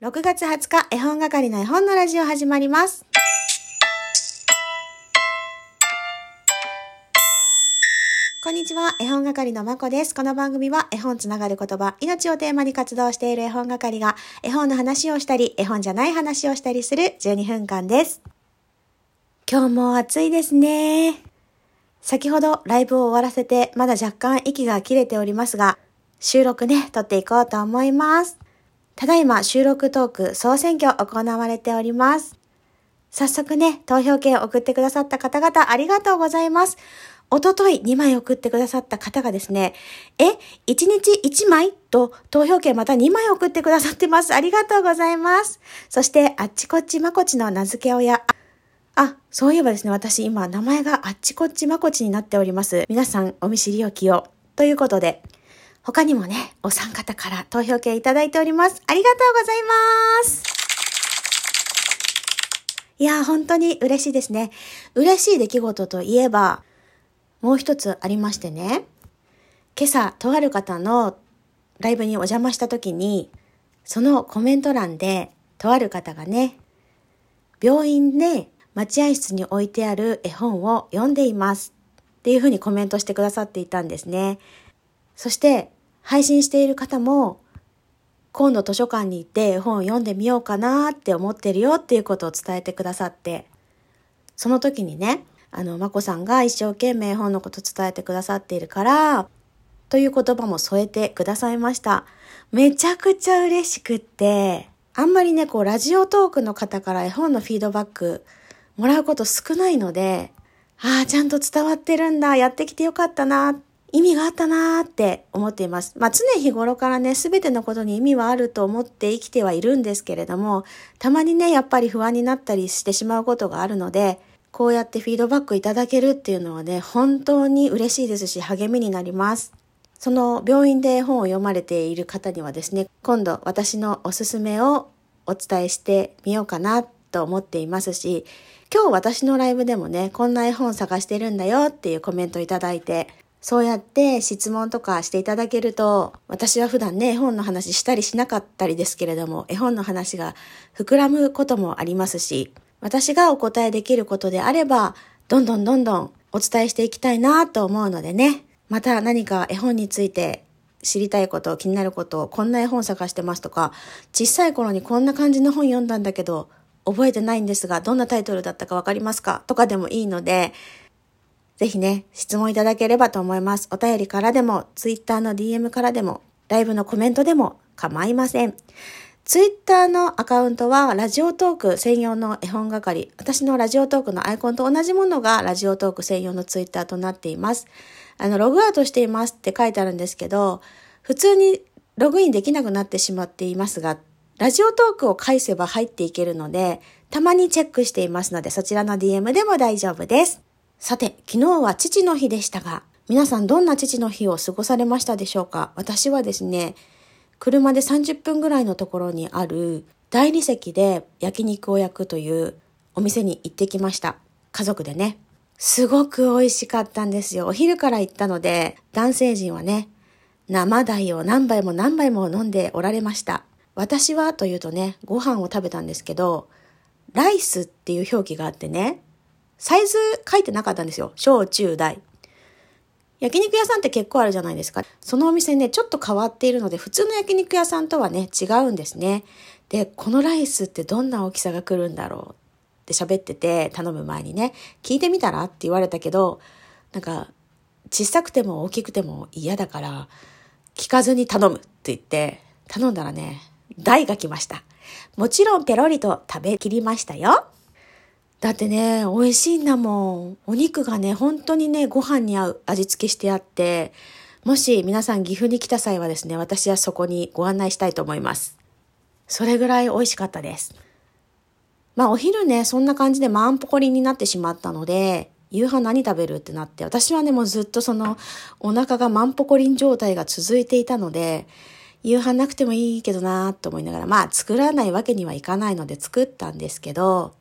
6月20日、絵本係の絵本のラジオ始まります。こんにちは、絵本係のまこです。この番組は絵本つながる言葉、命をテーマに活動している絵本係が絵本の話をしたり、絵本じゃない話をしたりする12分間です。今日も暑いですね。先ほどライブを終わらせて、まだ若干息が切れておりますが、収録ね、撮っていこうと思います。ただいま収録トーク総選挙行われております。早速ね、投票券を送ってくださった方々ありがとうございます。おととい2枚送ってくださった方がですね、え、1日1枚と投票券また2枚送ってくださってます。ありがとうございます。そして、あっちこっちまこちの名付け親、あ、そういえばですね、私今名前があっちこっちまこちになっております。皆さんお見知りおきを。ということで、他にもね、お三方から投票券いただいております。ありがとうございます。いやー、本当に嬉しいですね。嬉しい出来事といえば、もう一つありましてね、今朝、とある方のライブにお邪魔した時に、そのコメント欄で、とある方がね、病院で待合室に置いてある絵本を読んでいますっていうふうにコメントしてくださっていたんですね。そして配信している方も今度図書館に行って本を読んでみようかなって思ってるよっていうことを伝えてくださってその時にねあのまこさんが一生懸命本のこと伝えてくださっているからという言葉も添えてくださいました。めちゃくちゃ嬉しくってあんまりねこうラジオトークの方から絵本のフィードバックもらうこと少ないのでああちゃんと伝わってるんだやってきてよかったなっ意味があったなーって思っています。まあ常日頃からね、すべてのことに意味はあると思って生きてはいるんですけれども、たまにね、やっぱり不安になったりしてしまうことがあるので、こうやってフィードバックいただけるっていうのはね、本当に嬉しいですし、励みになります。その病院で本を読まれている方にはですね、今度私のおすすめをお伝えしてみようかなと思っていますし、今日私のライブでもね、こんな絵本探してるんだよっていうコメントいただいて、そうやって質問とかしていただけると、私は普段ね、絵本の話したりしなかったりですけれども、絵本の話が膨らむこともありますし、私がお答えできることであれば、どんどんどんどんお伝えしていきたいなと思うのでね、また何か絵本について知りたいこと、気になること、こんな絵本探してますとか、小さい頃にこんな感じの本読んだんだけど、覚えてないんですが、どんなタイトルだったかわかりますかとかでもいいので、ぜひね、質問いただければと思います。お便りからでも、ツイッターの DM からでも、ライブのコメントでも構いません。ツイッターのアカウントは、ラジオトーク専用の絵本係。私のラジオトークのアイコンと同じものが、ラジオトーク専用のツイッターとなっています。あの、ログアウトしていますって書いてあるんですけど、普通にログインできなくなってしまっていますが、ラジオトークを返せば入っていけるので、たまにチェックしていますので、そちらの DM でも大丈夫です。さて、昨日は父の日でしたが、皆さんどんな父の日を過ごされましたでしょうか？私はですね、車で30分ぐらいのところにある大理石で焼肉を焼くというお店に行ってきました。家族でね。すごく美味しかったんですよ。お昼から行ったので、男性陣はね、生鯛を何杯も何杯も飲んでおられました。私はというとね、ご飯を食べたんですけど、ライスっていう表記があってね、サイズ書いてなかったんですよ。小中大。焼肉屋さんって結構あるじゃないですか。そのお店ね、ちょっと変わっているので、普通の焼肉屋さんとはね、違うんですね。で、このライスってどんな大きさが来るんだろうって喋ってて、頼む前にね、聞いてみたらって言われたけど、なんか、小さくても大きくても嫌だから、聞かずに頼むって言って、頼んだらね、大が来ました。もちろんペロリと食べきりましたよ。だってね、美味しいんだもん。お肉がね、本当にね、ご飯に合う味付けしてあって、もし皆さん岐阜に来た際はですね、私はそこにご案内したいと思います。それぐらい美味しかったです。まあお昼ね、そんな感じでマンポコリになってしまったので、夕飯何食べるってなって、私はね、もうずっとそのお腹がマンポコリン状態が続いていたので、夕飯なくてもいいけどなーと思いながら、まあ作らないわけにはいかないので作ったんですけど、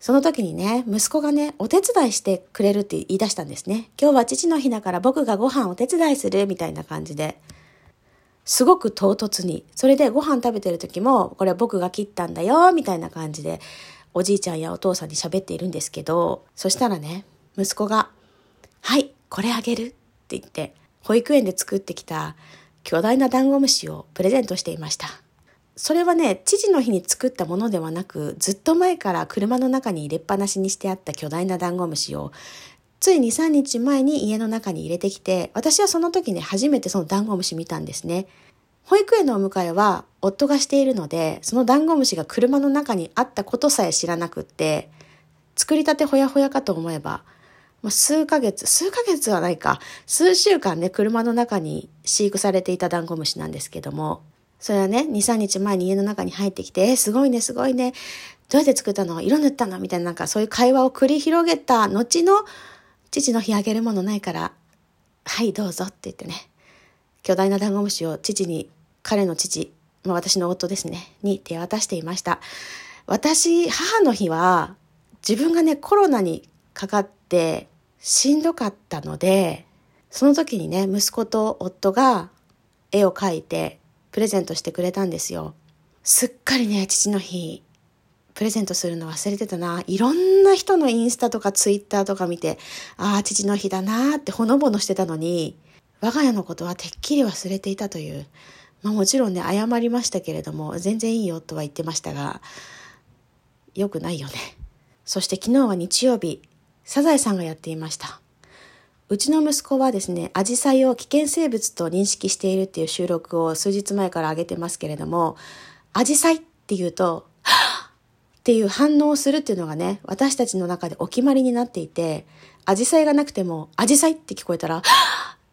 その時にね、息子がね、お手伝いしてくれるって言い出したんですね。今日は父の日だから僕がご飯お手伝いするみたいな感じで。すごく唐突に。それでご飯食べてる時も、これ僕が切ったんだよ、みたいな感じで、おじいちゃんやお父さんに喋っているんですけど、そしたらね、息子が、はい、これあげるって言って、保育園で作ってきた巨大なダンゴムシをプレゼントしていました。それはね、父の日に作ったものではなく、ずっと前から車の中に入れっぱなしにしてあった巨大なダンゴムシを、つい2、3日前に家の中に入れてきて、私はその時ね、初めてそのダンゴムシ見たんですね。保育園のお迎えは夫がしているので、そのダンゴムシが車の中にあったことさえ知らなくって、作りたてほやほやかと思えば、数ヶ月、数ヶ月はないか、数週間ね、車の中に飼育されていたダンゴムシなんですけども、それはね、2、3日前に家の中に入ってきて、えー、すごいね、すごいね、どうやって作ったの？色塗ったの？みたいななんかそういう会話を繰り広げた後の、父の日あげるものないから、はい、どうぞって言ってね、巨大なダンゴムシを父に、彼の父、まあ、私の夫ですね、に手渡していました。私、母の日は、自分がね、コロナにかかって、しんどかったので、その時にね、息子と夫が絵を描いてプレゼントしてくれたんですよ。すっかりね、父の日、プレゼントするの忘れてたな。いろんな人のインスタとかツイッターとか見て、ああ、父の日だなってほのぼのしてたのに、我が家のことはてっきり忘れていたという。まあもちろんね、謝りましたけれども、全然いいよとは言ってましたが、良くないよね。そして昨日は日曜日、サザエさんがやっていました。うちの息子はですね、アジサイを危険生物と認識しているっていう収録を数日前から上げてますけれども、アジサイっていうと、っていう反応をするっていうのがね、私たちの中でお決まりになっていて、アジサイがなくても、アジサイって聞こえたら、っ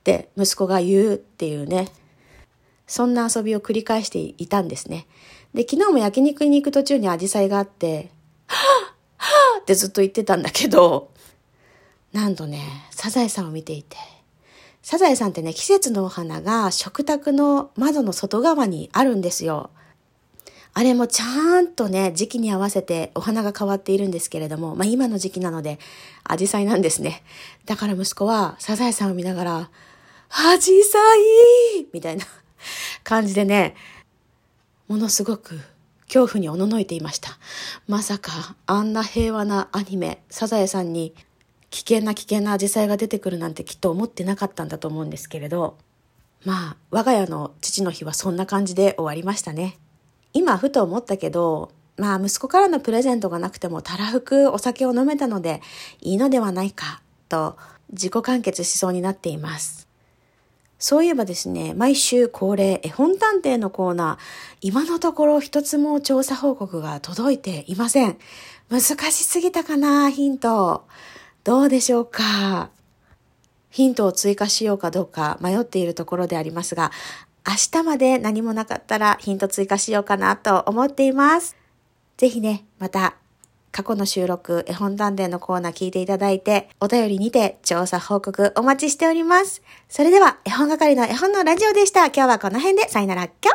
て息子が言うっていうね、そんな遊びを繰り返していたんですね。で、昨日も焼肉に行く途中にアジサイがあって、はぁはぁってずっと言ってたんだけど、なんとね、サザエさんを見ていて、サザエさんってね、季節のお花が食卓の窓の外側にあるんですよ。あれもちゃんとね、時期に合わせてお花が変わっているんですけれども、まあ今の時期なので、アジサイなんですね。だから息子はサザエさんを見ながら、アジサイみたいな 感じでね、ものすごく恐怖におののいていました。まさかあんな平和なアニメ、サザエさんに危険な危険なアジサイが出てくるなんてきっと思ってなかったんだと思うんですけれど、まあ、我が家の父の日はそんな感じで終わりましたね。今ふと思ったけど、まあ息子からのプレゼントがなくてもたらふくお酒を飲めたのでいいのではないかと自己完結しそうになっています。そういえばですね、毎週恒例絵本探偵のコーナー、今のところ一つも調査報告が届いていません。難しすぎたかな、ヒント。どうでしょうか？ヒントを追加しようかどうか迷っているところでありますが、明日まで何もなかったらヒント追加しようかなと思っています。ぜひね、また過去の収録、絵本探偵のコーナー聞いていただいて、お便りにて調査報告お待ちしております。それでは、絵本係の絵本のラジオでした。今日はこの辺で、さよなら、きょ